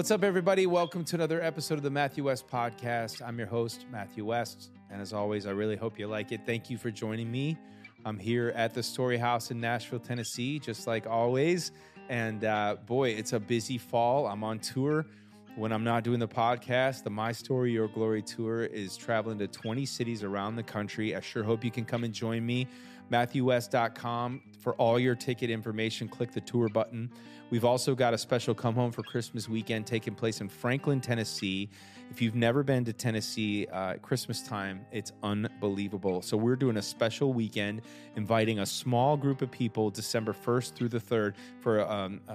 What's up, everybody? Welcome to another episode of the Matthew West Podcast. I'm your host, Matthew West. And as always, I really hope you like it. Thank you for joining me. I'm here at the Story House in Nashville, Tennessee, just like always. And uh, boy, it's a busy fall. I'm on tour. When I'm not doing the podcast, the My Story Your Glory tour is traveling to 20 cities around the country. I sure hope you can come and join me. MatthewWest.com for all your ticket information. Click the tour button. We've also got a special come home for Christmas weekend taking place in Franklin, Tennessee. If you've never been to Tennessee uh, at Christmas time, it's unbelievable. So we're doing a special weekend, inviting a small group of people December 1st through the 3rd for um, uh,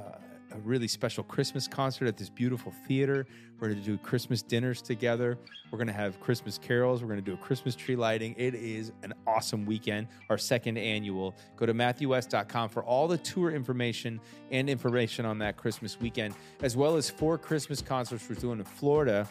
a really special Christmas concert at this beautiful theater. We're going to do Christmas dinners together. We're going to have Christmas carols. We're going to do a Christmas tree lighting. It is an awesome weekend, our second annual. Go to MatthewWest.com for all the tour information and information on that Christmas weekend, as well as four Christmas concerts we're doing in Florida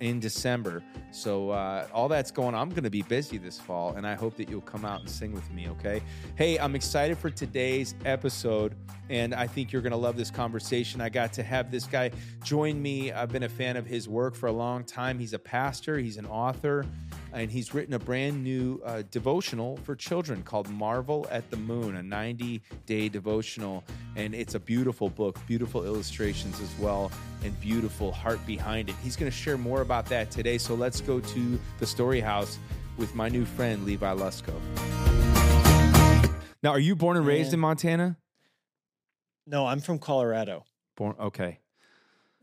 in December. So uh, all that's going on. I'm going to be busy this fall, and I hope that you'll come out and sing with me. Okay. Hey, I'm excited for today's episode, and I think you're going to love this conversation. I got to have this guy join me. I've been a fan of his work for a long time. He's a pastor. He's an author. And he's written a brand new uh, devotional for children called Marvel at the Moon, a 90 day devotional. And it's a beautiful book, beautiful illustrations as well, and beautiful heart behind it. He's going to share more about that today. So let's go to the story house with my new friend, Levi Lusko. Now, are you born and raised in Montana? No, I'm from Colorado. Born, okay.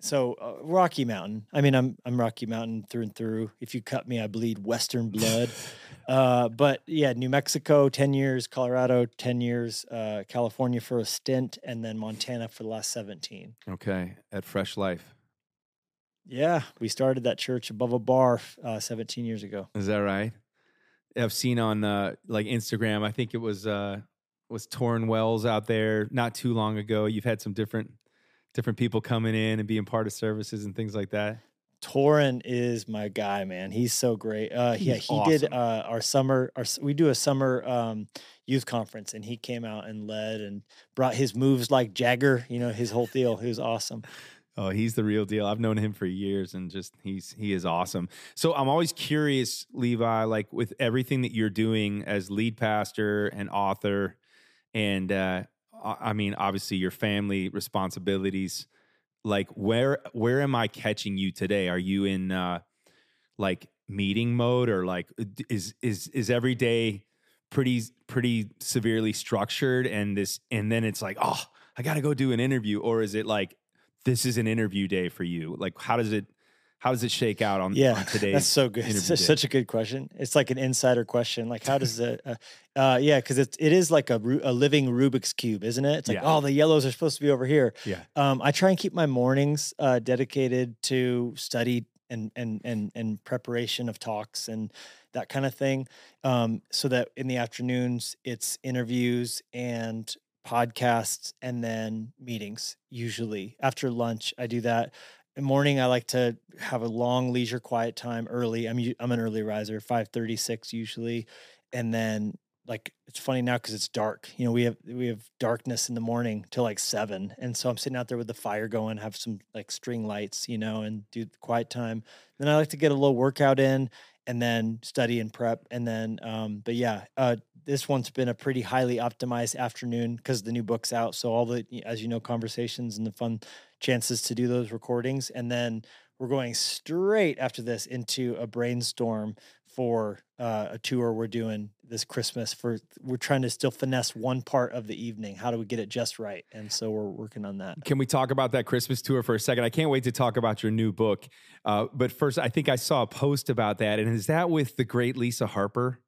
So uh, Rocky Mountain. I mean, I'm I'm Rocky Mountain through and through. If you cut me, I bleed Western blood. uh, but yeah, New Mexico, ten years. Colorado, ten years. Uh, California for a stint, and then Montana for the last seventeen. Okay. At Fresh Life. Yeah, we started that church above a bar uh, seventeen years ago. Is that right? I've seen on uh, like Instagram. I think it was uh, was Tauren Wells out there not too long ago. You've had some different different people coming in and being part of services and things like that. Tauren is my guy, man. He's so great. Uh, yeah, He's he did uh, our summer. Our we do a summer um, youth conference, and he came out and led and brought his moves like Jagger. You know, his whole deal. He was awesome. Oh, he's the real deal. I've known him for years and just he's he is awesome. So I'm always curious, Levi, like with everything that you're doing as lead pastor and author, and uh, I mean, obviously your family responsibilities. Like where where am I catching you today? Are you in uh, like meeting mode or like is is is every day pretty pretty severely structured and this and then it's like oh I got to go do an interview or is it like this is an interview day for you like how does it how does it shake out on, Yeah, on today's that's so good. It's such a good question. It's like an insider question. Like, how does it? Uh, uh, yeah, because it it is like a a living Rubik's cube, isn't it? It's like, Yeah. oh, the yellows are supposed to be over here. yeah Um, I try and keep my mornings uh, dedicated to study and and and and preparation of talks and that kind of thing, um, so that in the afternoons it's interviews and podcasts and then meetings. Usually after lunch, I do that. Morning, I like to have a long leisure quiet time early. I'm I'm an early riser, five thirty six usually, and then like it's funny now because it's dark. You know, we have we have darkness in the morning till like seven, and so I'm sitting out there with the fire going, have some like string lights, you know, and do quiet time. Then I like to get a little workout in, and then study and prep, and then um, but yeah, uh, this one's been a pretty highly optimized afternoon because the new book's out. So all the as you know conversations and the fun chances to do those recordings, and then we're going straight after this into a brainstorm for uh, a tour we're doing this Christmas. For we're trying to still finesse one part of the evening. How do we get it just right? And so we're working on that. Can we talk about that Christmas tour for a second? I can't wait to talk about your new book. Uh, but first, I think I saw a post about that. And is that with the great Lisa Harper?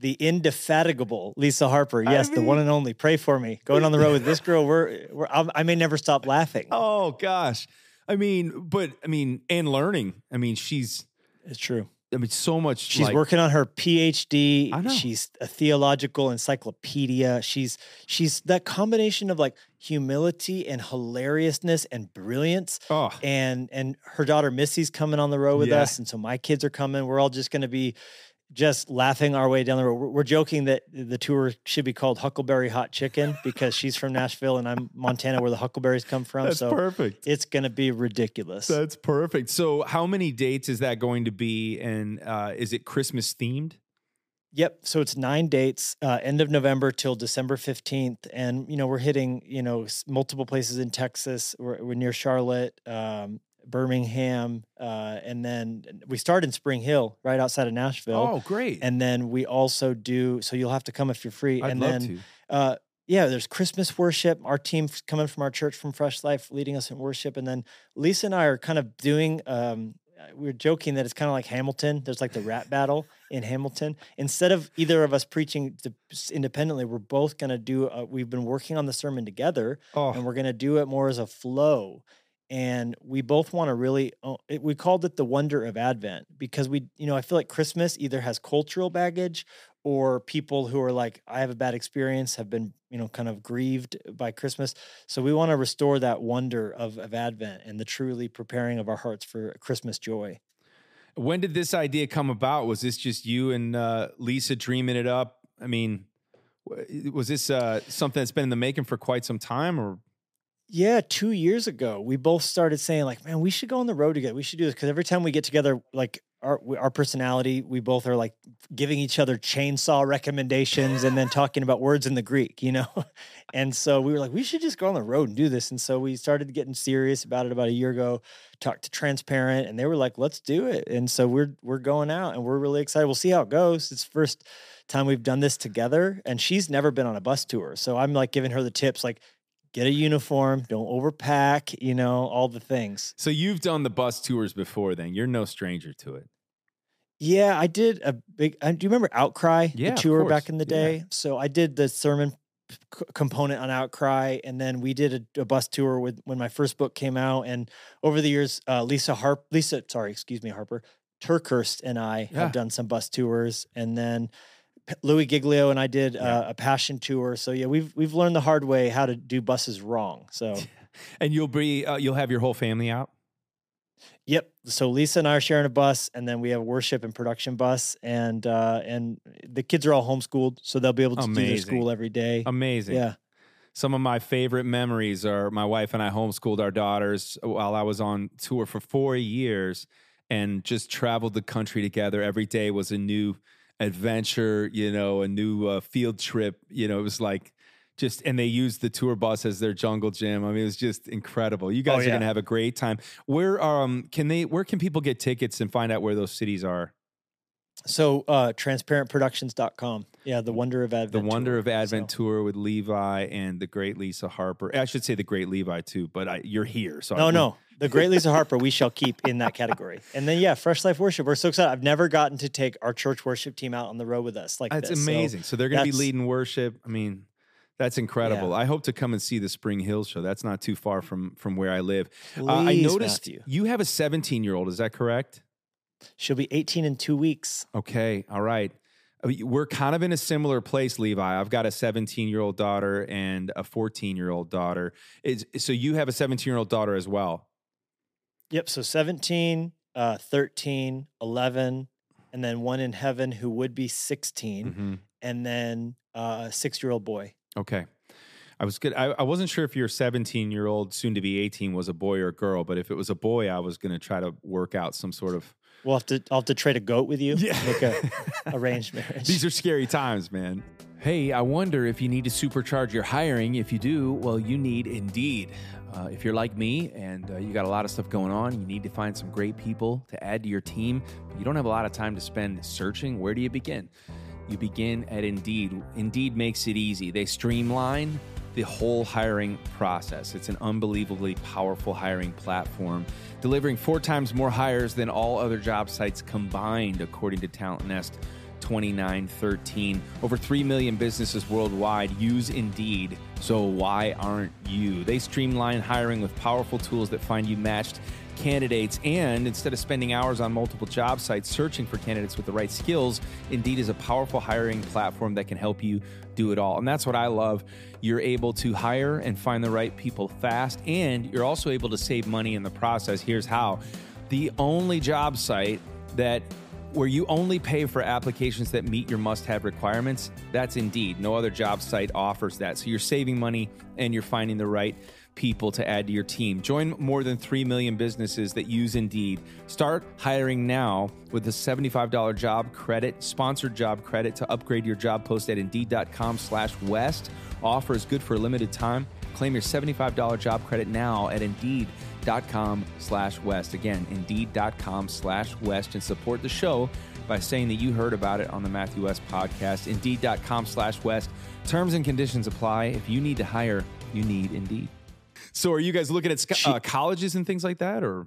The indefatigable Lisa Harper, yes, the one and only. Pray for me. Going on the road with this girl, we're, we're I may never stop laughing. Oh, gosh. I mean, but I mean, and learning. I mean, she's. It's true. I mean, so much. She's like- working on her PhD. I know. She's a theological encyclopedia. She's she's that combination of like humility and hilariousness and brilliance. Oh, And and her daughter Missy's coming on the road with Yeah. us, and so my kids are coming. We're all just going to be just laughing our way down the road. We're, joking that the tour should be called Huckleberry Hot Chicken because she's from Nashville and I'm Montana, where the huckleberries come from. that's so perfect. it's going to be ridiculous. That's perfect. So, how many dates is that going to be? And uh, is it Christmas themed? Yep. So it's nine dates, uh, end of November till December 15th. And, you know, we're hitting, you know, multiple places in Texas. We're, we're near Charlotte, um, Birmingham. Uh, and then we start in Spring Hill, right outside of Nashville. Oh, great! And then we also do, so you'll have to come if you're free. I'd and love then, to. uh, yeah, there's Christmas worship. Our team coming from our church from Fresh Life, leading us in worship. And then Lisa and I are kind of doing. Um, uh, we were joking that it's kind of like Hamilton. There's like the rap battle in Hamilton. Instead of either of us preaching independently, we're both going to do. A, we've been working on the sermon together, and Oh, we're going to do it more as a flow. And we both want to really. o- It, we called it the wonder of Advent because we, you know, I feel like Christmas either has cultural baggage or people who are like, I have a bad experience, have been, you know, kind of grieved by Christmas. So we want to restore that wonder of, of Advent and the truly preparing of our hearts for Christmas joy. when did this idea come about? Was this just you and uh, Lisa dreaming it up? I mean, was this uh, something that's been in the making for quite some time, or Yeah, two years ago, we both started saying like, "Man, we should go on the road together. We should do this." Because every time we get together, like our our personality, we both are like giving each other chainsaw recommendations and then talking about words in the Greek, you know. and so we were like, "We should just go on the road and do this." And so we started getting serious about it about a year ago. Talked to Transparent, and they were like, "Let's do it." And so we're we're going out, and we're really excited. We'll see how it goes. It's first time we've done this together, and she's never been on a bus tour, so I'm like giving her the tips, like get a uniform, don't overpack, you know, all the things. so you've done the bus tours before? Then you're no stranger to it. Yeah, I did a big. Uh, do you remember Outcry, Yeah, the tour back in the Yeah. day? So I did the sermon c- component on Outcry, and then we did a, a bus tour with when my first book came out. And over the years, uh, Lisa Harp, Lisa, sorry, excuse me, Harper TerKeurst, and I Yeah. have done some bus tours, and then. Louie Giglio and I did Yeah. uh, a passion tour, so yeah, we've we've learned the hard way how to do buses wrong. So And you'll be uh, you'll have your whole family out. Yep. So Lisa and I are sharing a bus, and then we have a worship and production bus, and uh, and the kids are all homeschooled, so they'll be able to do their school every day. Amazing. Yeah. Some of my favorite memories are my wife and I homeschooled our daughters while I was on tour for four years and just traveled the country together. Every day was a new adventure, you know, a new uh, field trip. You know, it was like just, and they used the tour bus as their jungle gym. I mean, it was just incredible. You So uh, transparentproductions.com. Yeah, the Wonder of Advent. The Wonder Tour. of Advent So- tour with Levi and the great Lisa Harper. I should say the great Levi too, but I, you're here, so No, no. The Great Lisa Harper, we shall keep in that category. And then, yeah, Fresh Life Worship. We're so excited. I've never gotten to take our church worship team out on the road with us like That's this. Amazing. So, they're going to be leading worship. I mean, that's incredible. Yeah. I hope to come and see the Spring Hill show. That's not too far from from where I live. Uh, I noticed Matthew. you have a 17 year old. Is that correct? She'll be 18 in two weeks. Okay. All right. Uh, We're kind of in a similar place, Levi. I've got a 17 year old daughter and a 14 year old daughter. Is, so you have a 17 year old daughter as well. Yep. So 17, uh, 13, 11, and then one in heaven who would be 16, Mhm. and then uh, a six year old boy. Okay. I was good. I, I wasn't sure if your 17 year old, soon to be 18, was a boy or a girl, but if it was a boy, I was going to try to work out some sort of. We'll have to, I'll have to trade a goat with you. Yeah. Make a arranged marriage. These are scary times, man. Hey, I wonder if you need to supercharge your hiring. If you do, well, you need Indeed. Uh, if you're like me and uh, you got a lot of stuff going on, you need to find some great people to add to your team. But you don't have a lot of time to spend searching. Where do you begin? You begin at Indeed. Indeed makes it easy. They streamline the whole hiring process. It's an unbelievably powerful hiring platform, delivering four times more hires than all other job sites combined, according to Talent Nest 2913. Over 3 million businesses worldwide use Indeed. So why aren't you? They streamline hiring with powerful tools that find you matched candidates. And instead of spending hours on multiple job sites searching for candidates with the right skills, Indeed is a powerful hiring platform that can help you do it all. And that's what I love. You're able to hire and find the right people fast, and you're also able to save money in the process. Here's how the only job site that where you only pay for applications that meet your must have requirements, that's Indeed. No other job site offers that. So you're saving money and you're finding the right people to add to your team. Join more than 3 million businesses that use Indeed. Start hiring now with a $75 job credit, sponsored job credit to upgrade your job post at Indeed.com slash West. Offer is good for a limited time. Claim your $75 job credit now at Indeed.com slash West. Again, Indeed.com slash West and support the show by saying that you heard about it on the Matthew West podcast. Indeed.com slash West. Terms and conditions apply. If you need to hire, you need Indeed. So, are you guys looking at sc- uh, colleges and things like that, or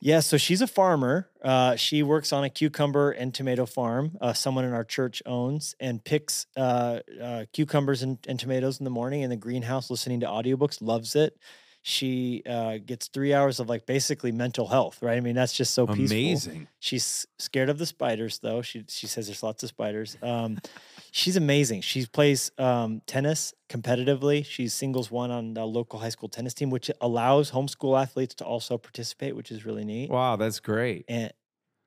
Yeah, so she's a farmer. Uh, she works on a cucumber and tomato farm. Uh, someone in our church owns and picks uh, uh, cucumbers and, and tomatoes in the morning in the greenhouse, listening to audiobooks. Loves it. She uh, gets three hours of like basically mental health, right? I mean, that's just so peaceful. amazing? She's scared of the spiders, though. She she says there's lots of spiders. Um, she's amazing. She plays um, tennis competitively. She's singles one on the local high school tennis team, which allows homeschool athletes to also participate, which is really neat. Wow, that's great. And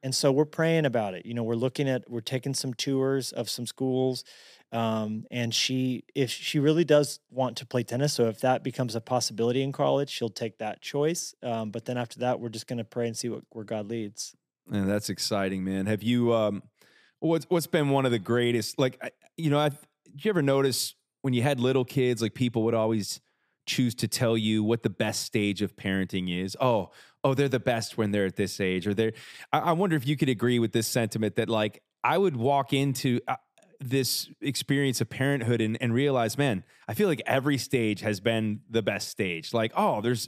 and so we're praying about it. You know, we're looking at we're taking some tours of some schools. Um, and she if she really does want to play tennis, so if that becomes a possibility in college, she'll take that choice. Um, but then after that, we're just gonna pray and see what where God leads. And that's exciting, man. Have you um what's what's been one of the greatest like you know, I did you ever notice when you had little kids like people would always choose to tell you what the best stage of parenting is. Oh, oh, they're the best when they're at this age or they're I, I wonder if you could agree with this sentiment that like I would walk into uh, this experience of parenthood and, and realize, man, I feel like every stage has been the best stage. Like, oh, there's,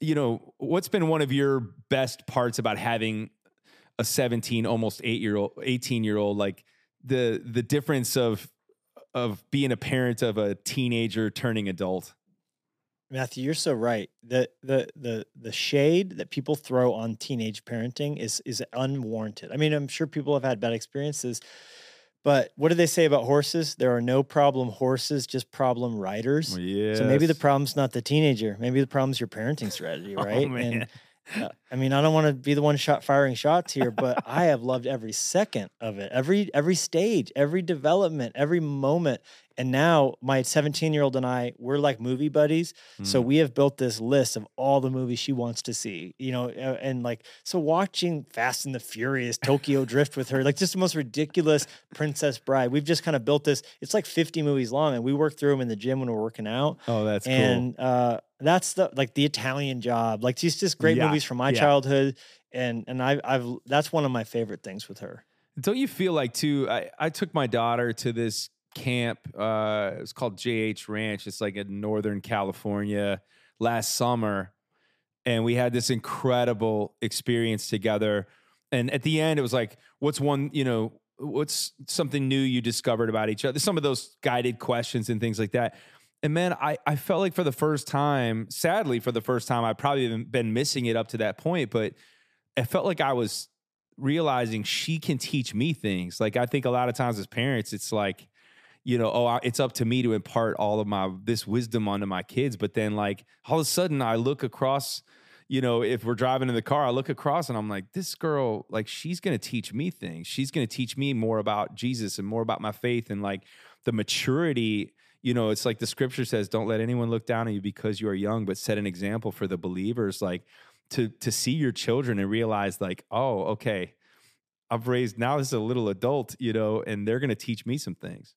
you know, what's been one of your best parts about having a 17 almost 8 year old 18 year old like the the difference of of being a parent of a teenager turning adult Matthew, you're so right. The the the the shade that people throw on teenage parenting is is unwarranted. I mean, I'm sure people have had bad experiences, but what do they say about horses? There are no problem horses, just problem riders. yeah So maybe the problem's not the teenager. Maybe the problem's your parenting strategy, Oh, right? man. And I mean, I don't want to be the one shot firing shots here, but I have loved every second of it, every every stage, every development, every moment. And now my 17 year old and I, we're like movie buddies. So Mm. we have built this list of all the movies she wants to see, you know, and like so watching Fast and the Furious, Tokyo Drift with her, like just the most ridiculous Princess Bride. We've just kind of built this. It's like 50 movies long, and we work through them in the gym when we're working out oh that's cool and uh, that's the like the Italian Job, like these just great Yeah, movies from my yeah. childhood, and and I, I've that's one of my favorite things with her. Don't you feel like too? I, I took my daughter to this camp. Uh, it's called JH Ranch. It's like in Northern California last summer, and we had this incredible experience together. And at the end, it was like, "What's one? You know, what's something new you discovered about each other?" Some of those guided questions and things like that. And man, I, I felt like for the first time, sadly, for the first time, I've probably been missing it up to that point, but I felt like I was realizing she can teach me things. Like I think a lot of times as parents, it's like, you know, oh, it's up to me to impart all of my this wisdom onto my kids. But then, like all of a sudden, I look across. You know, if we're driving in the car, I look across and I'm like, this girl, like, she's to teach me things. She's to teach me more about Jesus and more about my faith and like the maturity. You know, it's like the scripture says, don't let anyone look down on you because you are young, but set an example for the believers. Like, to to see your children and realize like oh okay i've raised now this is a little adult you know and they're going to teach me some things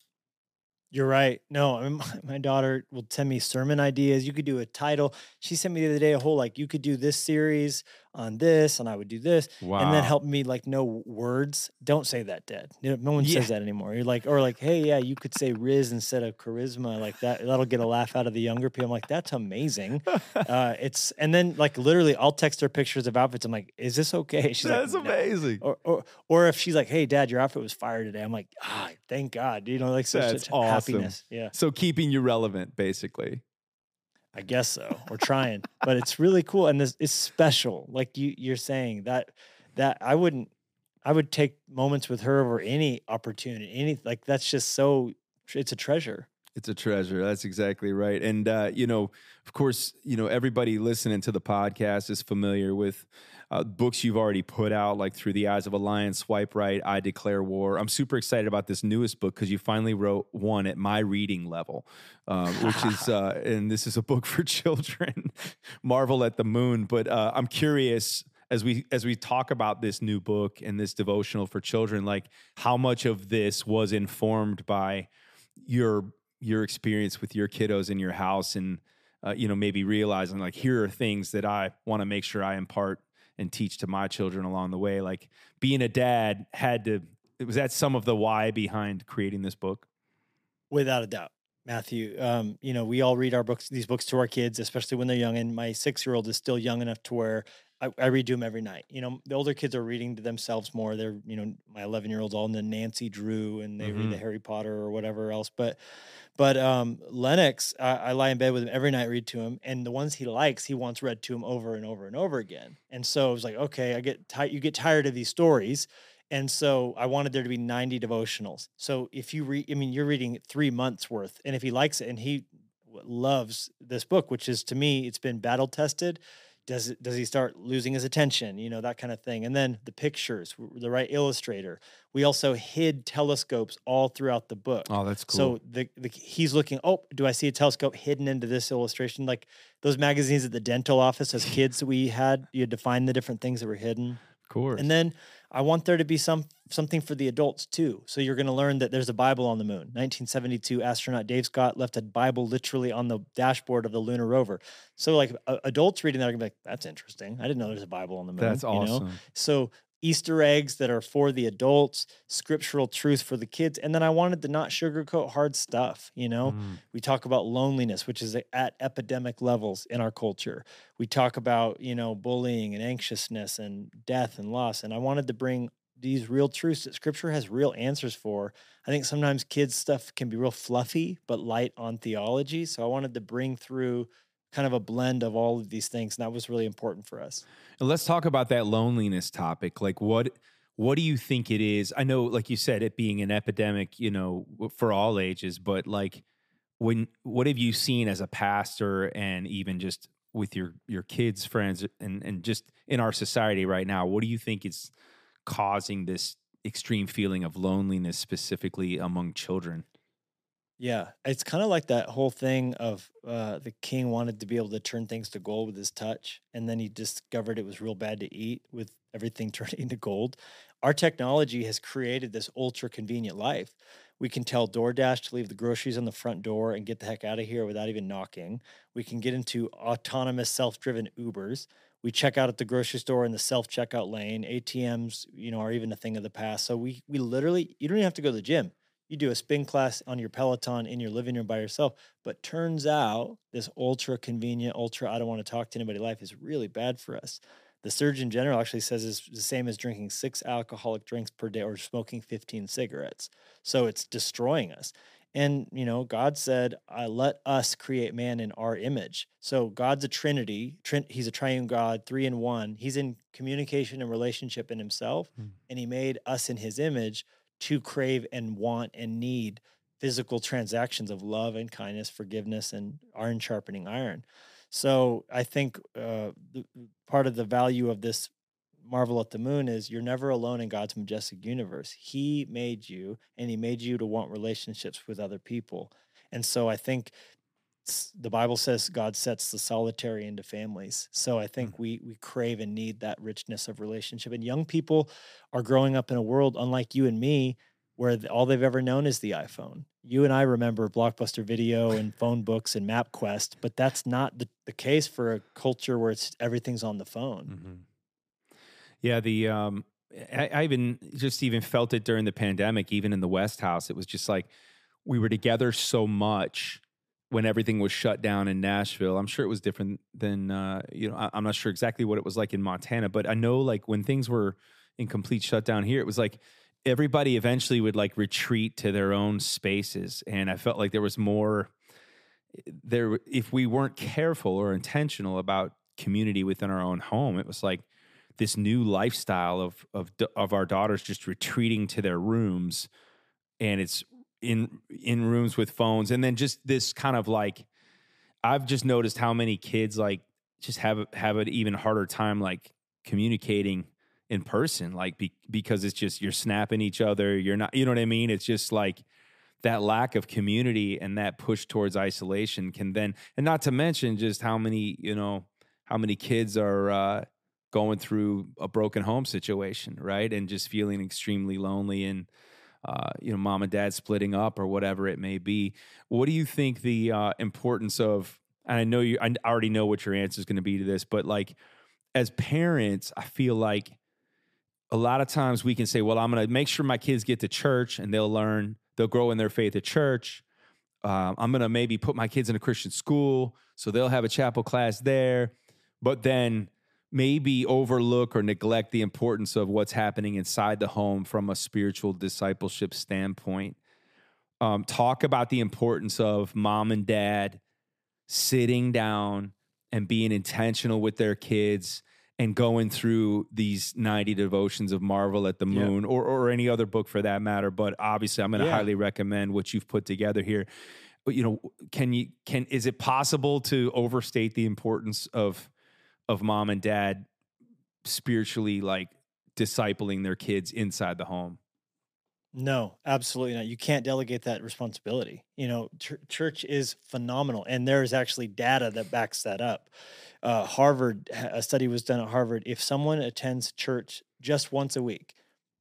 You're right. No, I mean, my, my daughter will send me sermon ideas. You could do a title. She sent me the other day a whole like you could do this series on this and I would do this. And Wow. then help me like know words. Don't say that, know, no one Yeah. says that anymore. You're like, or like, hey, yeah, you could say rizz instead of charisma. Like that, that'll get a laugh out of the younger people. I'm like, that's amazing. Uh, it's and then like literally, I'll text her pictures of outfits. I'm like, is this okay? She's That's like, "No." amazing. Or, or or if she's like, hey, Dad, your outfit was fire today. I'm like, ah, thank God. You know, like such, That's such awesome. happiness. Yeah. So keeping you relevant, basically. I guess so. We're trying, but it's really cool and this is special. Like you you're saying that that I wouldn't I would take moments with her over any opportunity. Any like that's just so it's a treasure. It's a treasure. That's exactly right. And uh, you know, of course, you know everybody listening to the podcast is familiar with uh, books you've already put out, like Through the Eyes of a Lion, Swipe Right, I Declare War. I'm super excited about this newest book because you finally wrote one at my reading level, um, which is, uh, and this is a book for children, Marvel at the Moon. But uh, I'm curious as we as we talk about this new book and this devotional for children, like how much of this was informed by your your experience with your kiddos in your house and uh, you know maybe realizing like here are things that i want to make sure i impart and teach to my children along the way like being a dad had to was that some of the why behind creating this book Without a doubt. Matthew, um, you know, we all read our books, these books to our kids, especially when they're young. And my six year old is still young enough to where I, I read to him every night. You know, the older kids are reading to themselves more. They're, you know, my 11 year old's all into Nancy Drew and they read the Harry Potter or whatever else. But, but um, Lennox, I, I lie in bed with him every night, read to him. And the ones he likes, he wants read to him over and over and over again. And so I was like, okay, I get tired. You get tired of these stories. And so I wanted there to be 90 devotionals. So if you read, I mean, you're reading three months worth. And if he likes it and he loves this book, which is to me, it's been battle tested. Does it, does he start losing his attention? You know, that kind of thing. And then the pictures, the right illustrator. We also hid telescopes all throughout the book. oh that's cool So the, the he's looking. Oh, do I see a telescope hidden into this illustration? Like those magazines at the dental office as kids we had. You had to find the different things that were hidden. of course And then I want there to be some something for the adults too. So you're going to learn that there's a Bible on the moon. 1972 astronaut Dave Scott left a Bible literally on the dashboard of the lunar rover. So like uh, adults reading that are going to be like, "That's interesting. I didn't know there's a Bible on the moon." that's you know? awesome So Easter eggs that are for the adults, scriptural truth for the kids, and then I wanted to not sugarcoat hard stuff. You know, Mm. we talk about loneliness, which is at epidemic levels in our culture. We talk about you know bullying and anxiousness and death and loss, and I wanted to bring these real truths that Scripture has real answers for. I think sometimes kids stuff can be real fluffy, but light on theology. So I wanted to bring through kind of a blend of all of these things, and that was really important for us. And let's talk about that loneliness topic. Like what what do you think it is? I know like you said it being an epidemic, you know, for all ages, but like when what have you seen as a pastor and even just with your your kids friends and and just in our society right now, what do you think is causing this extreme feeling of loneliness specifically among children? Yeah, it's kind of like that whole thing of uh, the king wanted to be able to turn things to gold with his touch, and then he discovered it was real bad to eat with everything turning to gold. Our technology has created this ultra convenient life. We can tell DoorDash to leave the groceries on the front door and get the heck out of here without even knocking. We can get into autonomous self-driven Ubers. We check out at the grocery store in the self-checkout lane. ATMs, you know, are even a thing of the past. So we we literally you don't even have to go to the gym you do a spin class on your Peloton in your living room by yourself. But turns out this ultra convenient, ultra I don't want to talk to anybody life is really bad for us. The Surgeon General actually says it's the same as drinking six alcoholic drinks per day or smoking 15 cigarettes. So it's destroying us. And, you know, God said, I let us create man in our image. So God's a trinity. Trin- he's a triune God, three in one. He's in communication and relationship in himself. Mm. And he made us in his image to crave and want and need physical transactions of love and kindness, forgiveness, and iron sharpening iron. So I think uh, the, part of the value of this Marvel at the Moon is you're never alone in God's majestic universe. He made you, and He made you to want relationships with other people. And so I think the Bible says God sets the solitary into families. So I think we we crave and need that richness of relationship. And young people are growing up in a world unlike you and me, where all they've ever known is the iPhone. You and I remember Blockbuster Video and phone books and MapQuest, but that's not the, the case for a culture where it's everything's on the phone. Yeah, the um, I, I even just even felt it during the pandemic. Even in the West House, it was just like we were together so much when everything was shut down in Nashville. I'm sure it was different than uh, you know. I, I'm not sure exactly what it was like in Montana, but I know like when things were in complete shutdown here, it was like everybody eventually would like retreat to their own spaces, and I felt like there was more there if we weren't careful or intentional about community within our own home it was like this new lifestyle of of of our daughters just retreating to their rooms and it's in in rooms with phones. And then just this kind of like I've just noticed how many kids like just have have an even harder time like communicating in person like be, because it's just you're snapping each other you're not you know what I mean? It's just like that lack of community and that push towards isolation can then and not to mention just how many you know how many kids are uh, going through a broken home situation right? And just feeling extremely lonely and uh, you know mom and dad splitting up or whatever it may be. What do you think the uh, importance of and i know you i already know what your answer is going to be to this but like as parents i feel like a lot of times we can say well i'm going to make sure my kids get to church and they'll learn they'll grow in their faith at church. Um, i'm going to maybe put my kids in a christian school so they'll have a chapel class there. But then maybe overlook or neglect the importance of what's happening inside the home from a spiritual discipleship standpoint. Um, talk about the importance of mom and dad sitting down and being intentional with their kids and going through these 90 devotions of Marvel at the Yeah. Moon or, or any other book for that matter. But obviously, I'm going to Yeah. highly recommend what you've put together here. But, you know, can you, can, is it possible to overstate the importance of, of mom and dad spiritually like discipling their kids inside the home? No, absolutely not. You can't delegate that responsibility. You know, ch- church is phenomenal, and there is actually data that backs that up. Uh, Harvard, a study was done at Harvard. If someone attends church just once a week,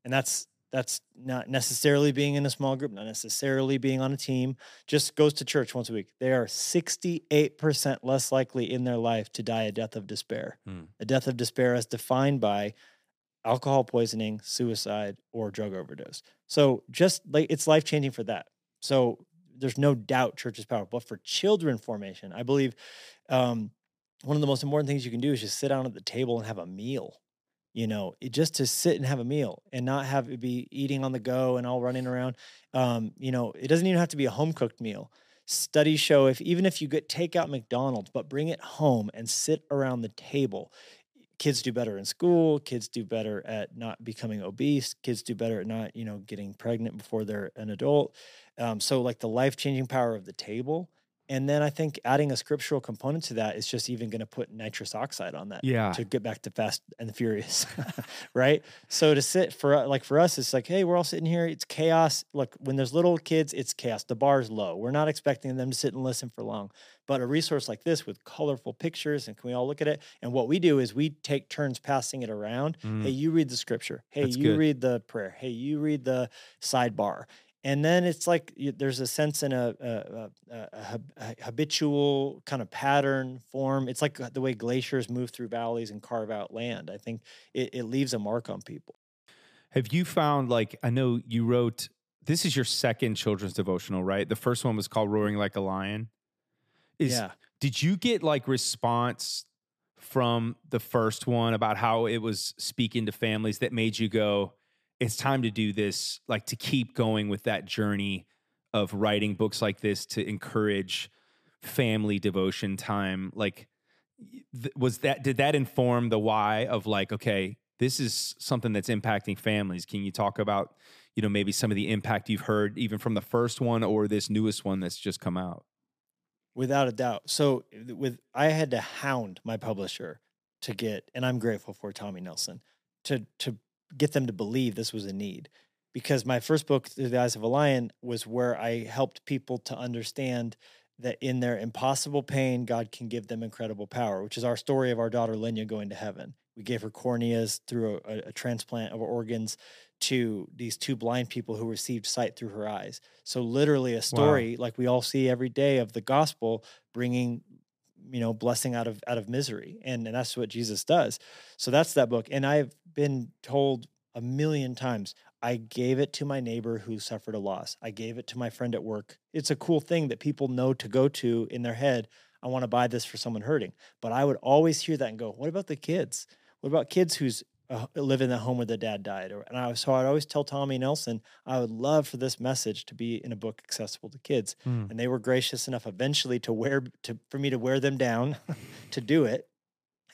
and that's that's not necessarily being in a small group, not necessarily being on a team, just goes to church once a week, they are 68% less likely in their life to die a death of despair. Hmm. A death of despair as defined by alcohol poisoning, suicide, or drug overdose. So just like it's life changing for that. So there's no doubt church is powerful. But for children formation, I believe um, one of the most important things you can do is just sit down at the table and have a meal. You know, it, just to sit and have a meal and not have it be eating on the go and all running around. Um, you know, it doesn't even have to be a home cooked meal. Studies show if even if you get takeout McDonald's, but bring it home and sit around the table, kids do better in school kids do better at not becoming obese kids do better at not you know getting pregnant before they're an adult um, so like the life-changing power of the table and then i think adding a scriptural component to that is just even going to put nitrous oxide on that Yeah. to get back to fast and the furious right? So to sit for like for us it's like hey we're all sitting here it's chaos. Look when there's little kids it's chaos. The bar is low. We're not expecting them to sit and listen for long. But a resource like this with colorful pictures and can we all look at it? And what we do is we take turns passing it around. Mm. hey you read the scripture. Hey That's you good. read the prayer. Hey you read the sidebar and then it's like you, there's a sense in a, a, a, a, a habitual kind of pattern form it's like uh, the way glaciers move through valleys and carve out land i think it, it leaves a mark on people Have you found like I know you wrote this is your second children's devotional, right? The first one was called Roaring Like a Lion. Is yeah did you get like response from the first one about how it was speaking to families that made you go, it's time to do this, like to keep going with that journey of writing books like this to encourage family devotion time? Like, th- was that, did that inform the why of like, okay, this is something that's impacting families? Can you talk about, you know, maybe some of the impact you've heard even from the first one or this newest one that's just come out? without a doubt so with i had to hound my publisher to get and i'm grateful for tommy nelson to to get them to believe this was a need because my first book through the eyes of a lion was where i helped people to understand that in their impossible pain god can give them incredible power which is our story of our daughter Lenya going to heaven. We gave her corneas through a, a transplant of organs to these two blind people who received sight through her eyes. So literally a story like we all see every day of the gospel bringing you know blessing out of out of misery and, and that's what jesus does so that's that book and i've been told a million times. I gave it to my neighbor who suffered a loss. I gave it to my friend at work. It's a cool thing that people know to go to in their head. I want to buy this for someone hurting. But I would always hear that and go, what about the kids? What about kids who's uh, live in the home where the dad died? Or, and I, so I'd always tell Tommy Nelson, I would love for this message to be in a book accessible to kids. Hmm. And they were gracious enough eventually to wear to for me to wear them down to do it.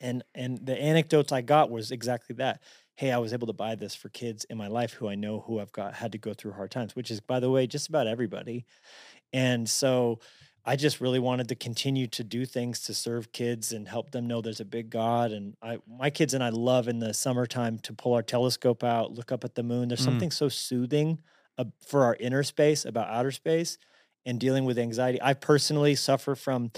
And and the anecdotes I got was exactly that. Hey, I was able to buy this for kids in my life who I know who I've got had to go through hard times, which is by the way just about everybody. And so I just really wanted to continue to do things to serve kids and help them know there's a big God. And I, my kids and I love in the summertime to pull our telescope out, look up at the moon. There's Mm. something so soothing uh, for our inner space about outer space and dealing with anxiety. I personally suffer from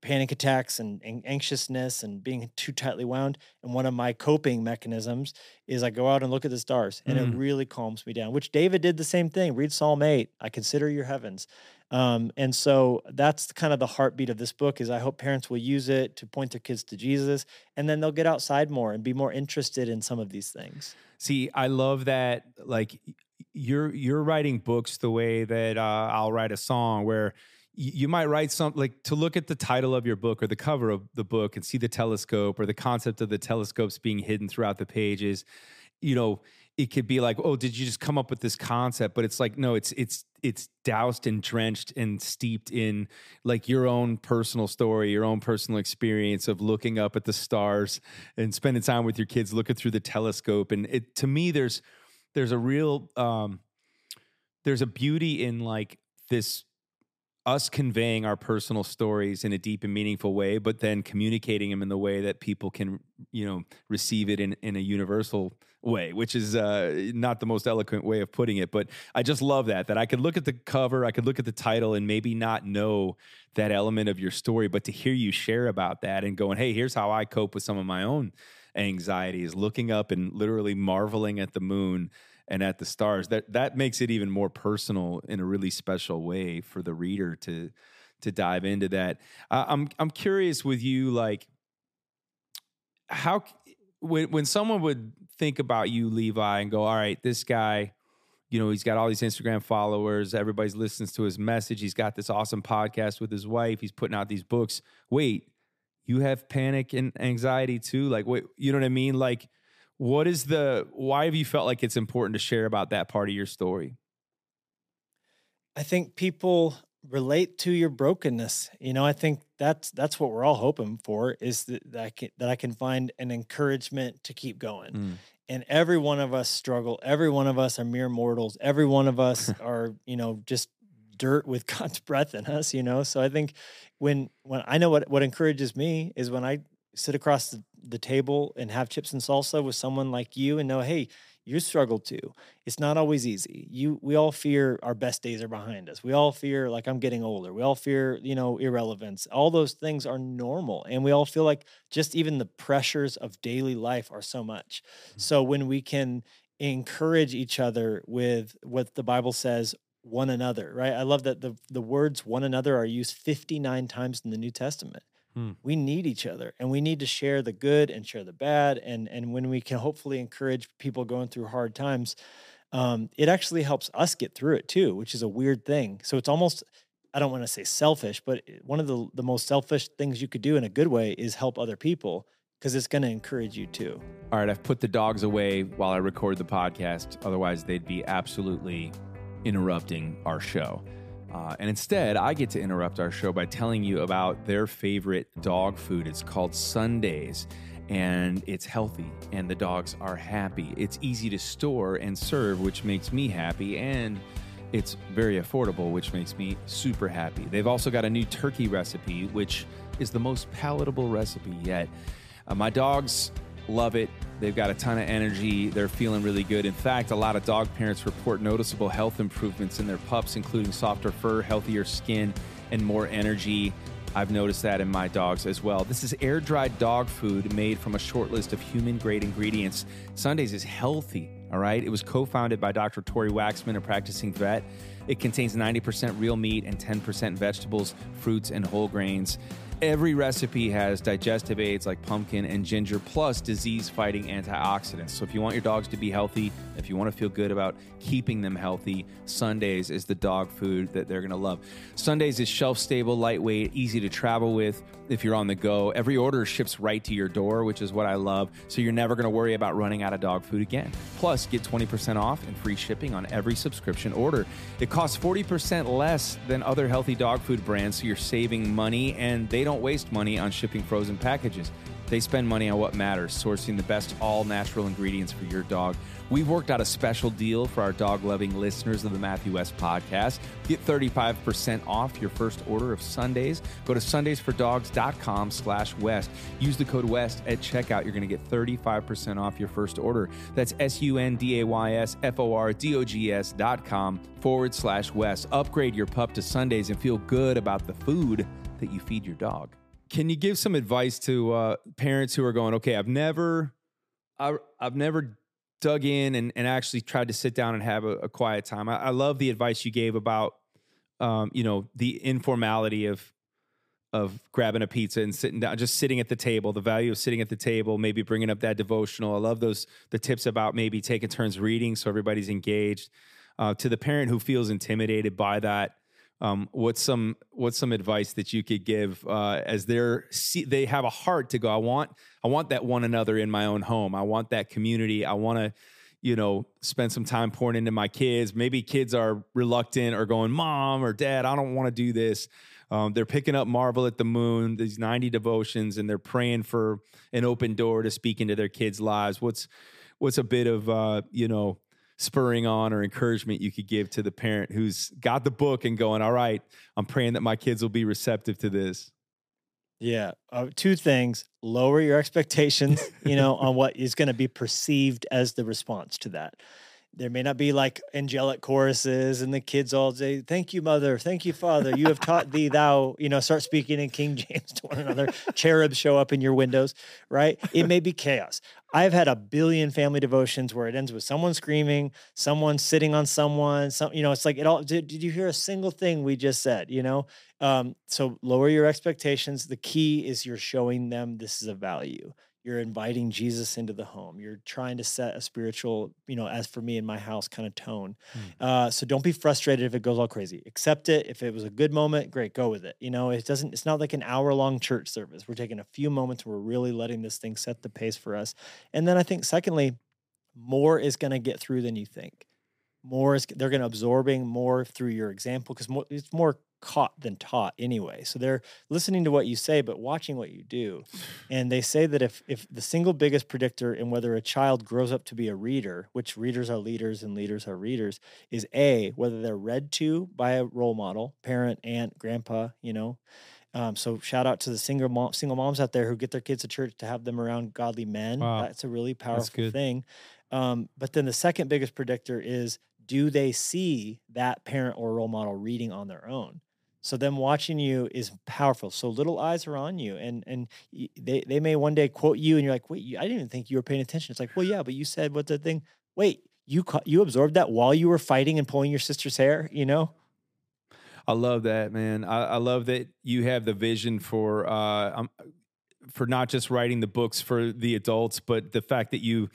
panic attacks and, and anxiousness and being too tightly wound. And one of my coping mechanisms is I go out and look at the stars, and it Mm. really calms me down. Which David did the same thing. Read Psalm eight. I consider your heavens. Um, and so that's kind of the heartbeat of this book is I hope parents will use it to point their kids to Jesus and then they'll get outside more and be more interested in some of these things. See, I love that. Like you're you're writing books the way that uh, I'll write a song, where you might write something like to look at the title of your book or the cover of the book and see the telescope or the concept of the telescopes being hidden throughout the pages. You know, it could be like, oh, did you just come up with this concept? But it's like, no, it's it's it's doused and drenched and steeped in like your own personal story, your own personal experience of looking up at the stars and spending time with your kids looking through the telescope. And it to me, there's there's a real um there's a beauty in like this us conveying our personal stories in a deep and meaningful way, but then communicating them in the way that people can, you know, receive it in, in a universal way, which is uh, not the most eloquent way of putting it. But I just love that, that I could look at the cover, I could look at the title and maybe not know that element of your story, but to hear you share about that and going, hey, here's how I cope with some of my own anxieties, looking up and literally marveling at the moon and at the stars that that makes it even more personal in a really special way for the reader to to dive into that. Uh, i'm i'm curious with you like how when when someone would think about you levi and go all right this guy you know he's got all these instagram followers everybody's listens to his message he's got this awesome podcast with his wife he's putting out these books. Wait you have panic and anxiety too? Like wait you know what i mean? Like what is the why have you felt like it's important to share about that part of your story I think people relate to your brokenness. You know, I think that's that's what we're all hoping for is that, that I can that I can find an encouragement to keep going. Mm. And every one of us struggle. Every one of us are mere mortals. Every one of us are, you know, just dirt with God's breath in us, you know. So I think when when I know what what encourages me is when I sit across the, the table and have chips and salsa with someone like you and know, hey, you struggle too. It's not always easy. You we all fear our best days are behind us. We all fear like I'm getting older. We all fear, you know, irrelevance. All those things are normal. And we all feel like just even the pressures of daily life are so much. Mm-hmm. So when we can encourage each other with what the Bible says one another, right? I love that the the words one another are used 59 times in the New Testament. Hmm. We need each other and we need to share the good and share the bad. And and when we can hopefully encourage people going through hard times, um, it actually helps us get through it too, which is a weird thing. So it's almost I don't want to say selfish, but one of the the most selfish things you could do in a good way is help other people because it's going to encourage you too. all right i've put the dogs away while i record the podcast otherwise they'd be absolutely interrupting our show uh, and instead i get to interrupt our show by telling you about their favorite dog food it's called sundays and it's healthy and the dogs are happy it's easy to store and serve which makes me happy and it's very affordable, which makes me super happy. They've also got a new turkey recipe, which is the most palatable recipe yet. Uh, my dogs love it. They've got a ton of energy. They're feeling really good. In fact, a lot of dog parents report noticeable health improvements in their pups, including softer fur, healthier skin, and more energy. I've noticed that in my dogs as well. This is air dried dog food made from a short list of human grade ingredients. Sundays is healthy, all right? It was co founded by Dr. Tory Waxman, a practicing vet. It contains 90% real meat and 10% vegetables, fruits, and whole grains. Every recipe has digestive aids like pumpkin and ginger, plus disease fighting antioxidants. So, if you want your dogs to be healthy, if you want to feel good about keeping them healthy, Sundays is the dog food that they're going to love. Sundays is shelf stable, lightweight, easy to travel with if you're on the go. Every order ships right to your door, which is what I love. So, you're never going to worry about running out of dog food again. Plus, get 20% off and free shipping on every subscription order. It costs 40% less than other healthy dog food brands, so you're saving money and they don't waste money on shipping frozen packages. They spend money on what matters, sourcing the best all natural ingredients for your dog. We've worked out a special deal for our dog loving listeners of the Matthew West podcast. Get 35% off your first order of Sundays. Go to sundaysfordogs.com slash West. Use the code West at checkout. You're going to get 35% off your first order. That's S U N D A Y S F O R D O G S dot com forward slash West. Upgrade your pup to Sundays and feel good about the food that you feed your dog. Can you give some advice to uh, parents who are going, okay, I've never, I, I've never dug in and, and actually tried to sit down and have a, a quiet time. I, I love the advice you gave about, um, you know, the informality of of grabbing a pizza and sitting down, just sitting at the table. The value of sitting at the table, maybe bringing up that devotional. I love those the tips about maybe taking turns reading so everybody's engaged. Uh, to the parent who feels intimidated by that, um, what's some what's some advice that you could give uh, as they're see, they have a heart to go? I want I want that one another in my own home. I want that community. I want to you know spend some time pouring into my kids. Maybe kids are reluctant or going, mom or dad, I don't want to do this. Um, they're picking up Marvel at the Moon, these 90 devotions, and they're praying for an open door to speak into their kids' lives. What's what's a bit of uh, you know spurring on or encouragement you could give to the parent who's got the book and going, all right, I'm praying that my kids will be receptive to this? Yeah, uh, two things: lower your expectations, you know, on what is going to be perceived as the response to that. There may not be like angelic choruses and the kids all say, "Thank you, mother. Thank you, father. You have taught thee, thou." You know, start speaking in King James to one another. Cherubs show up in your windows, right? It may be chaos. I've had a billion family devotions where it ends with someone screaming, someone sitting on someone. Some, you know, it's like it all. Did, did you hear a single thing we just said? You know, um, so lower your expectations. The key is you're showing them this is a value. You're inviting Jesus into the home. You're trying to set a spiritual, you know, as for me in my house kind of tone. Uh, so don't be frustrated if it goes all crazy. Accept it. If it was a good moment, great, go with it. You know, it doesn't. It's not like an hour long church service. We're taking a few moments. We're really letting this thing set the pace for us. And then I think, secondly, more is going to get through than you think. More is they're going to absorbing more through your example because more, it's more caught than taught anyway. So they're listening to what you say, but watching what you do. And they say that if if the single biggest predictor in whether a child grows up to be a reader, which readers are leaders and leaders are readers, is a whether they're read to by a role model, parent, aunt, grandpa, you know. Um, so shout out to the single mom, single moms out there who get their kids to church to have them around godly men. Wow. That's a really powerful thing. Um, but then the second biggest predictor is do they see that parent or role model reading on their own? So them watching you is powerful. So little eyes are on you, and and they they may one day quote you, and you're like, wait, I didn't even think you were paying attention. It's like, well, yeah, but you said what the thing. Wait, you you absorbed that while you were fighting and pulling your sister's hair. You know, I love that, man. I, I love that you have the vision for uh, um, for not just writing the books for the adults, but the fact that you,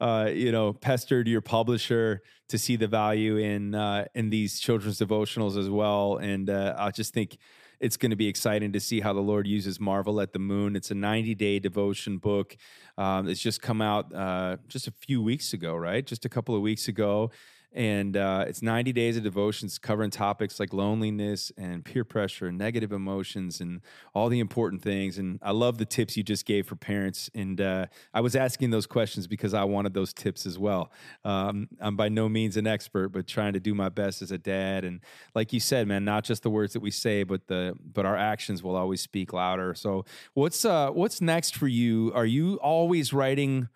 uh, you know, pestered your publisher to see the value in uh, in these children's devotionals as well. And uh, I just think it's going to be exciting to see how the Lord uses Marvel at the Moon. It's a 90 day devotion book. Um, it's just come out uh, just a few weeks ago, right? Just a couple of weeks ago. And uh, it's 90 days of devotions covering topics like loneliness and peer pressure and negative emotions and all the important things. And I love the tips you just gave for parents. And uh, I was asking those questions because I wanted those tips as well. Um, I'm by no means an expert, but trying to do my best as a dad. And like you said, man, not just the words that we say, but the but our actions will always speak louder. So what's uh, what's next for you? Are you always writing?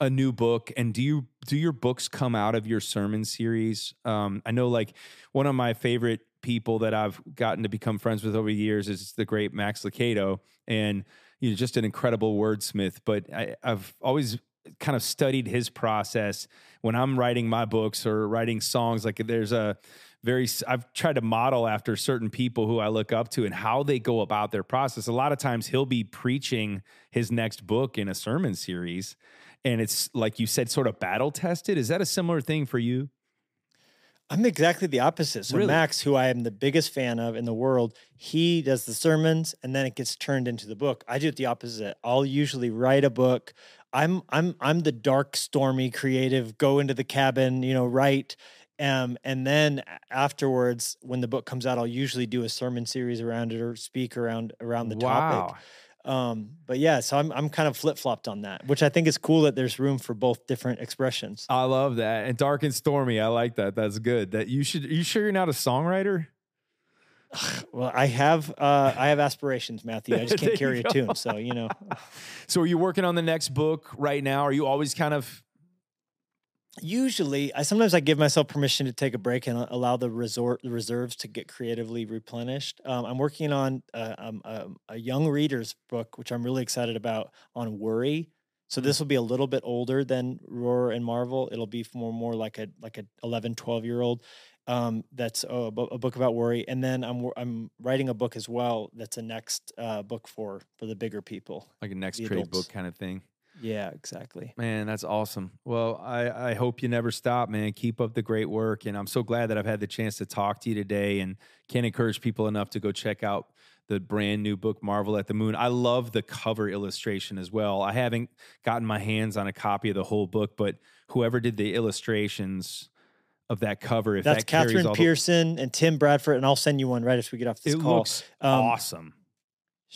A new book and do you do your books come out of your sermon series um i know like one of my favorite people that i've gotten to become friends with over the years is the great max Lucado, and you know just an incredible wordsmith but I, i've always kind of studied his process when i'm writing my books or writing songs like there's a very i've tried to model after certain people who I look up to and how they go about their process. A lot of times he'll be preaching his next book in a sermon series and it's like you said sort of battle tested. Is that a similar thing for you? I'm exactly the opposite. So Really? Max, who I am the biggest fan of in the world, he does the sermons and then it gets turned into the book. I do it the opposite. I'll usually write a book. I'm I'm I'm the dark, stormy, creative, go into the cabin, you know, write. Um, and then afterwards, when the book comes out, I'll usually do a sermon series around it or speak around around the topic. Um, but yeah, so I'm I'm kind of flip flopped on that, which I think is cool that there's room for both different expressions. I love that. And dark and stormy. I like that. That's good. That you should. Are you sure you're not a songwriter? Well, I have uh, I have aspirations, Matthew. I just can't carry a tune, so you know. So are you working on the next book right now? Are you always kind of Usually, I sometimes I give myself permission to take a break and allow the resort the reserves to get creatively replenished. Um, I'm working on uh, um, um, a young reader's book, which I'm really excited about on worry. So this will be a little bit older than Roar and Marvel. It'll be more more like a like a 11, 12 year old. Um, that's a, a book about worry, and then I'm I'm writing a book as well. That's a next uh, book for for the bigger people. like a next trade book kind of thing? Yeah, exactly. Man, that's awesome. Well, I, I hope you never stop, man. Keep up the great work. And I'm so glad that I've had the chance to talk to you today and can't encourage people enough to go check out the brand new book, Marvel at the Moon. I love the cover illustration as well. I haven't gotten my hands on a copy of the whole book, but whoever did the illustrations of that cover, if That's that Catherine all the- Pearson and Tim Bradford, and I'll send you one right after we get off this it call. looks Um, awesome.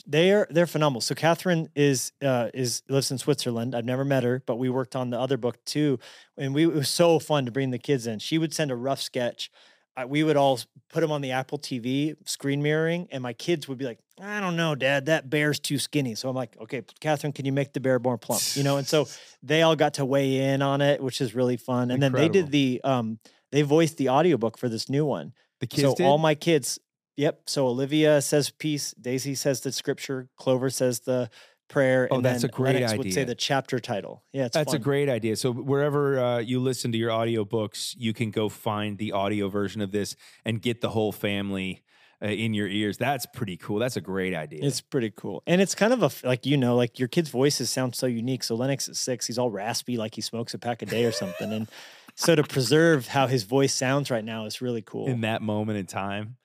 They're they're phenomenal. So Catherine is uh, is lives in Switzerland. I've never met her, but we worked on the other book too, and we it was so fun to bring the kids in. She would send a rough sketch. Uh, we would all put them on the Apple TV screen mirroring, and my kids would be like, "I don't know, Dad, that bear's too skinny." So I'm like, "Okay, Catherine, can you make the bear more plump?" You know, and so they all got to weigh in on it, which is really fun. And then they did the um they voiced the audiobook for this new one. The kids So did? all my kids, yep. So Olivia says peace, Daisy says the scripture, Clover says the prayer, Oh, and that's then a great Lennox would say the chapter title. Yeah, it's That's a great idea. So wherever uh, you listen to your audiobooks, you can go find the audio version of this and get the whole family uh, in your ears. That's pretty cool. That's a great idea. It's pretty cool, and it's kind of a like you know, like your kids' voices sound so unique. So Lennox at six, he's all raspy, like he smokes a pack a day or something, and so to preserve how his voice sounds right now is really cool. in that moment in time.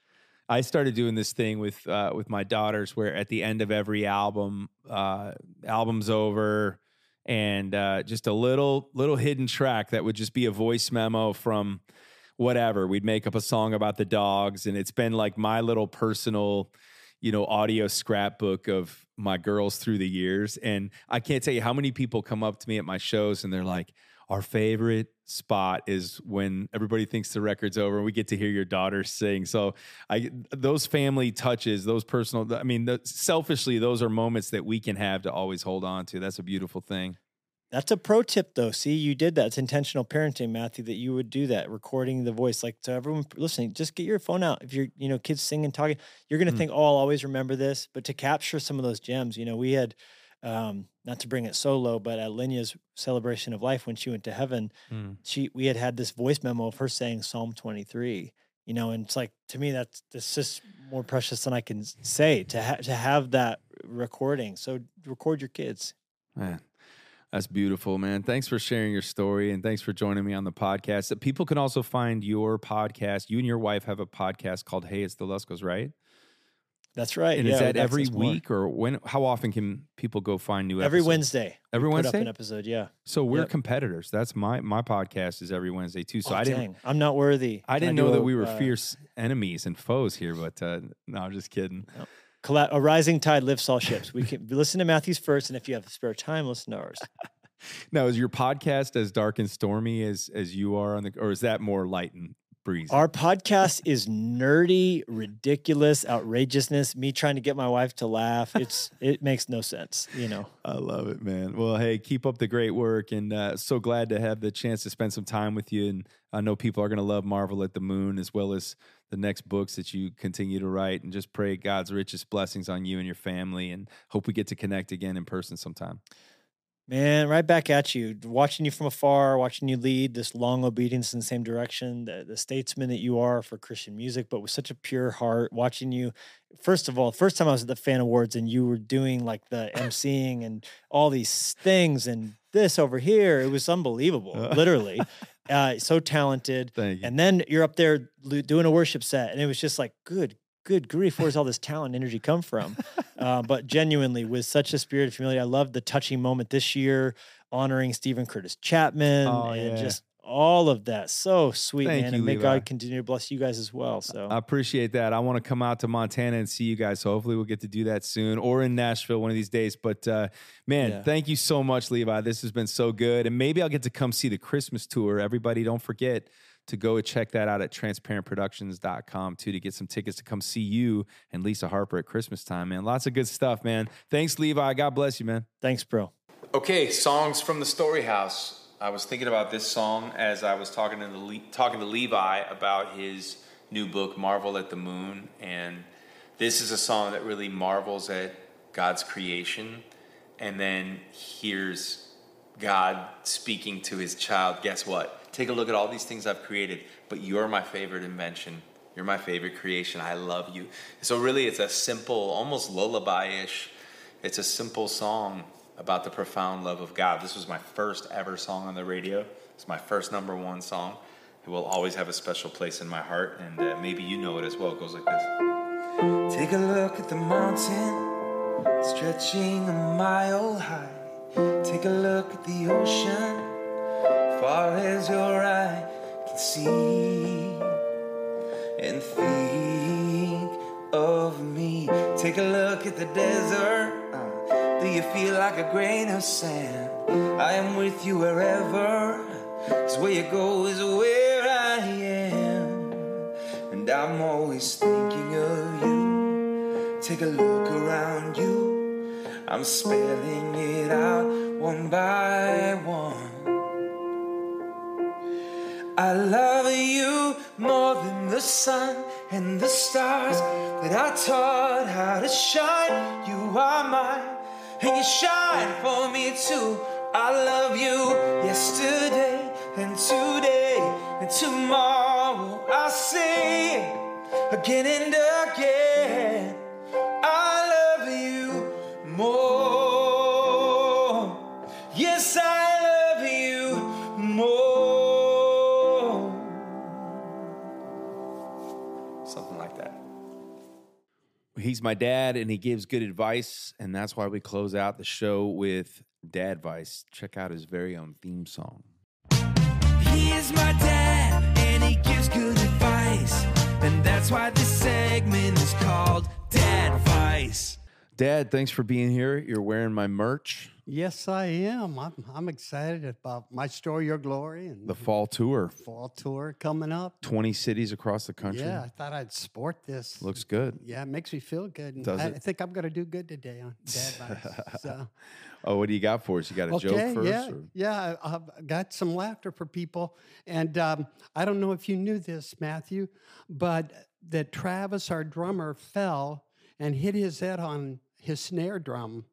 I started doing this thing with uh, with my daughters, where at the end of every album, uh, album's over, and uh, just a little little hidden track that would just be a voice memo from whatever. We'd make up a song about the dogs, and it's been like my little personal, you know, audio scrapbook of my girls through the years. And I can't tell you how many people come up to me at my shows and they're like, our favorite spot is when everybody thinks the record's over and we get to hear your daughter sing. So I those family touches, those personal I mean, the, selfishly those are moments that we can have to always hold on to. That's a beautiful thing. That's a pro tip, though. See, you did that. It's intentional parenting, Matthew. That you would do that, recording the voice. Like to everyone listening, just get your phone out. If you're, you know, kids singing, talking, you're gonna Mm. think, "Oh, I'll always remember this." But to capture some of those gems, you know, we had, um, not to bring it so low, but at Lenya's celebration of life when she went to heaven, Mm. she we had had this voice memo of her saying Psalm 23. You know, and it's like to me that's that's just more precious than I can say to ha- to have that recording. So record your kids. Man, that's beautiful, man. Thanks for sharing your story and thanks for joining me on the podcast. People can also find your podcast. You and your wife have a podcast called Hey, It's the Luskos, right? That's right. And yeah, is that every Access More. week or when? How often can people go find new Every episodes? Wednesday. we Every put up Wednesday? an episode. Yeah. So we're Yep. competitors. That's my my podcast is every Wednesday too. So Oh, I didn't dang, I'm not worthy. I didn't do know that a, we were uh, fierce enemies and foes here, but uh, no, I'm just kidding. colla- a rising tide lifts all ships. We can listen to Matthew's first, and if you have spare time, listen to ours. Now, is your podcast as dark and stormy as as you are on the, or is that more light and breezy? Our podcast is nerdy, ridiculous, outrageousness. Me trying to get my wife to laugh. It's it makes no sense. You know. I love it, man. Well, hey, keep up the great work, and uh, so glad to have the chance to spend some time with you. And I know people are going to love Marvel at the Moon as well as the next books that you continue to write. And just pray God's richest blessings on you and your family, and hope we get to connect again in person sometime. Man, right back at you. Watching you from afar, watching you lead this long obedience in the same direction, the, the statesman that you are for Christian music, but with such a pure heart. Watching you, first of all, first time I was at the Fan Awards and you were doing like the emceeing and all these things and this over here, it was unbelievable, literally. Uh, so talented. Thank you. And then you're up there doing a worship set, and it was just like, good, good grief, where's all this talent and energy come from? uh, but genuinely, with such a spirit of humility, I love the touching moment this year, honoring Steven Curtis Chapman Oh, and yeah. just all of that. So sweet, Thank man. you, and may Levi. God continue to bless you guys as well. So I appreciate that. I want to come out to Montana and see you guys. So hopefully we'll get to do that soon or in Nashville one of these days. But uh, man, Yeah. thank you so much, Levi. This has been so good. And maybe I'll get to come see the Christmas tour. Everybody, don't forget to go check that out at transparentproductions.com too to get some tickets to come see you and Lisa Harper at Christmas time, man. Lots of good stuff, man. Thanks, Levi. God bless you, man. thanks, bro. Okay, songs from the Story House. I was thinking about this song as I was talking to the Le- talking to Levi about his new book, Marvel at the Moon, and this is a song that really marvels at God's creation, and then hears God speaking to His child. Guess what? Take a look at all these things I've created, but you're my favorite invention. You're my favorite creation. I love you. So really, it's a simple, almost lullaby-ish. It's a simple song about the profound love of God. This was my first ever song on the radio. It's my first number one song. It will always have a special place in my heart, and uh, maybe you know it as well. It goes like this. Take a look at the mountain stretching a mile high. Take a look at the ocean, far as your eye can see. And think of me. Take a look at the desert. Uh, do you feel like a grain of sand? I am with you wherever. Cause where you go is where I am. And I'm always thinking of you. Take a look around you. I'm spelling it out one by one. I love you more than the sun and the stars that I taught how to shine. You are mine, and you shine for me too. I love you yesterday and today and tomorrow. I say again and again. Something like that. He's my dad, and he gives good advice, and that's why we close out the show with Dad Vice. Check out his very own theme song. He is my dad, and he gives good advice. And that's why this segment is called Dad Vice. Dad, thanks for being here. You're wearing my merch, Yes, I am. I'm, I'm excited about my story, your glory, and the fall tour, fall tour coming up. 20 cities across the country. Yeah, I thought I'd sport this. Looks good. yeah, it makes me feel good. And Does I, it? I think I'm going to do good today on Dad Vibes. So, Oh, what do you got for us? You got a joke first? yeah, or- yeah. I- I've got some laughter for people, and um, I don't know if you knew this, Matthew, but that Travis, our drummer, fell and hit his head on his snare drum.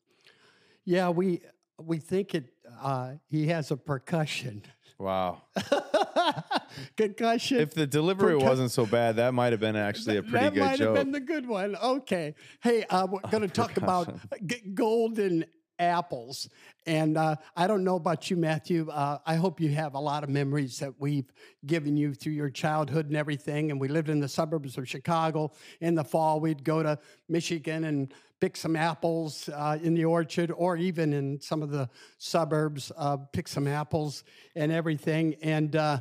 Yeah, we we think it. Uh, he has a percussion. Wow. concussion. If the delivery wasn't so bad, that might have been actually a pretty that good might joke. have been the good one. Okay. Hey, uh, we're going to talk about g- golden apples. And uh, I don't know about you, Matthew. Uh, I hope you have a lot of memories that we've given you through your childhood and everything. And we lived in the suburbs of Chicago. In the fall, we'd go to Michigan and pick some apples uh, in the orchard, or even in some of the suburbs, uh, pick some apples and everything. And uh,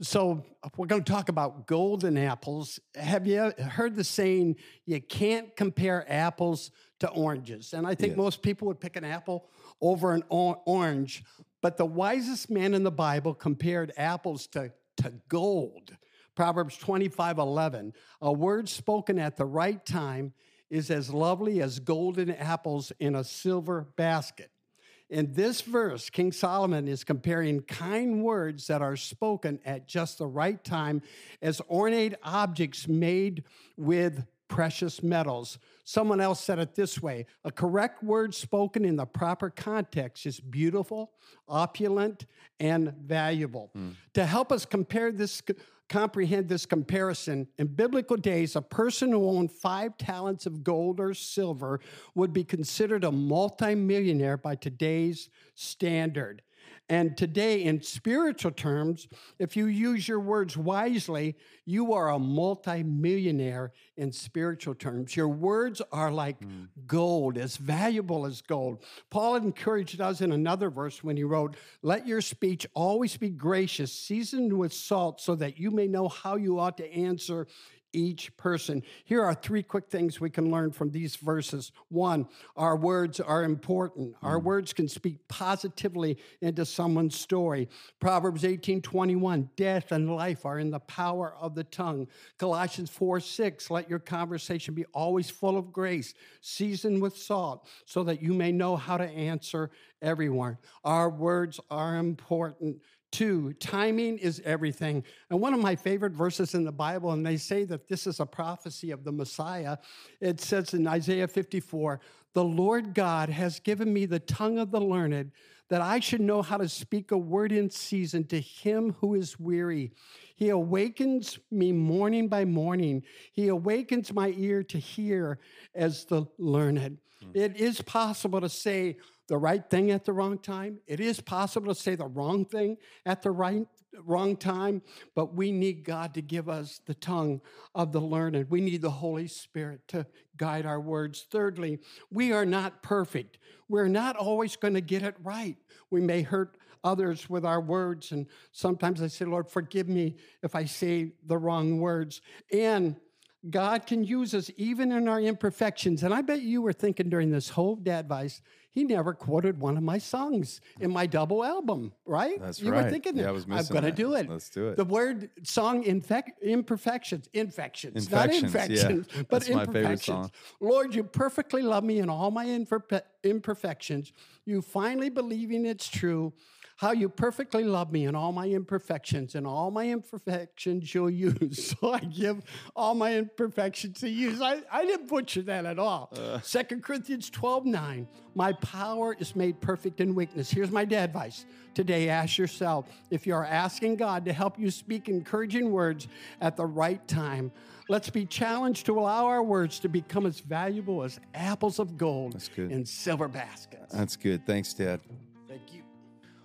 so we're going to talk about golden apples. Have you heard the saying, you can't compare apples to oranges? And I think most people would pick an apple over an orange. But the wisest man in the Bible compared apples to, to gold. Proverbs 25 11. A word spoken at the right time is as lovely as golden apples in a silver basket. In this verse, King Solomon is comparing kind words that are spoken at just the right time as ornate objects made with precious metals. Someone else said it this way a correct word spoken in the proper context is beautiful, opulent, and valuable. Hmm. To help us compare this, comprehend this comparison, in biblical days, a person who owned five talents of gold or silver would be considered a multimillionaire by today's standard. And today, in spiritual terms, if you use your words wisely, you are a multimillionaire in spiritual terms. Your words are like hmm. gold, as valuable as gold. Paul encouraged us in another verse when he wrote, Let your speech always be gracious, seasoned with salt, so that you may know how you ought to answer each person. Here are three quick things we can learn from these verses. One, our words are important. Our hmm. words can speak positively into someone's story. Proverbs 18 21, death and life are in the power of the tongue. Colossians 4 6, let your conversation be always full of grace, seasoned with salt, so that you may know how to answer everyone. Our words are important. Two, timing is everything. And one of my favorite verses in the Bible, and they say that this is a prophecy of the Messiah, it says in Isaiah 54 The Lord God has given me the tongue of the learned, that I should know how to speak a word in season to him who is weary. He awakens me morning by morning. He awakens my ear to hear as the learned. Hmm. It is possible to say, the right thing at the wrong time. It is possible to say the wrong thing at the right wrong time, but we need God to give us the tongue of the learned. We need the Holy Spirit to guide our words. Thirdly, we are not perfect. We're not always going to get it right. We may hurt others with our words, and sometimes I say, Lord, forgive me if I say the wrong words. And God can use us even in our imperfections. And I bet you were thinking during this whole dad advice, he never quoted one of my songs in my double album, right? That's you right. were thinking, Yeah, I was I'm going to do it. Let's do it. The word song infec- imperfections, infections, not Infections, yeah. but That's my favorite imperfections. song. Lord, you perfectly love me in all my imperfections. You finally believing it's true. How you perfectly love me in all my imperfections, and all my imperfections you'll use. So I give all my imperfections to use. I, I didn't butcher that at all. Uh. Second Corinthians 12 9. My power is made perfect in weakness. Here's my dad advice. Today, ask yourself if you are asking God to help you speak encouraging words at the right time. Let's be challenged to allow our words to become as valuable as apples of gold in silver baskets. That's good. Thanks, Dad.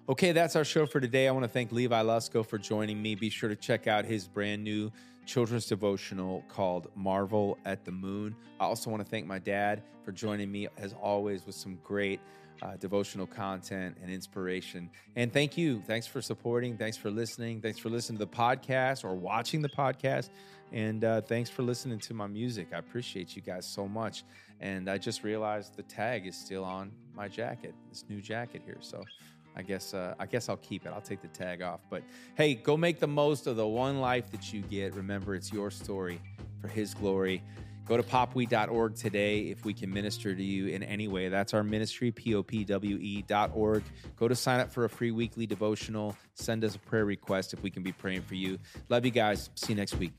Okay, that's our show for today. I want to thank Levi Lusko for joining me. Be sure to check out his brand new children's devotional called Marvel at the Moon. I also want to thank my dad for joining me, as always, with some great uh, devotional content and inspiration. And thank you. Thanks for supporting. Thanks for listening. Thanks for listening to the podcast or watching the podcast. And uh, thanks for listening to my music. I appreciate you guys so much. And I just realized the tag is still on my jacket, this new jacket here. So I guess uh, I guess I'll keep it. I'll take the tag off. But hey, go make the most of the one life that you get. Remember, it's your story for His glory. Go to popwe.org today if we can minister to you in any way. That's our ministry, P-O-P-W-E dot org. Go to sign up for a free weekly devotional. Send us a prayer request if we can be praying for you. Love you guys. See you next week.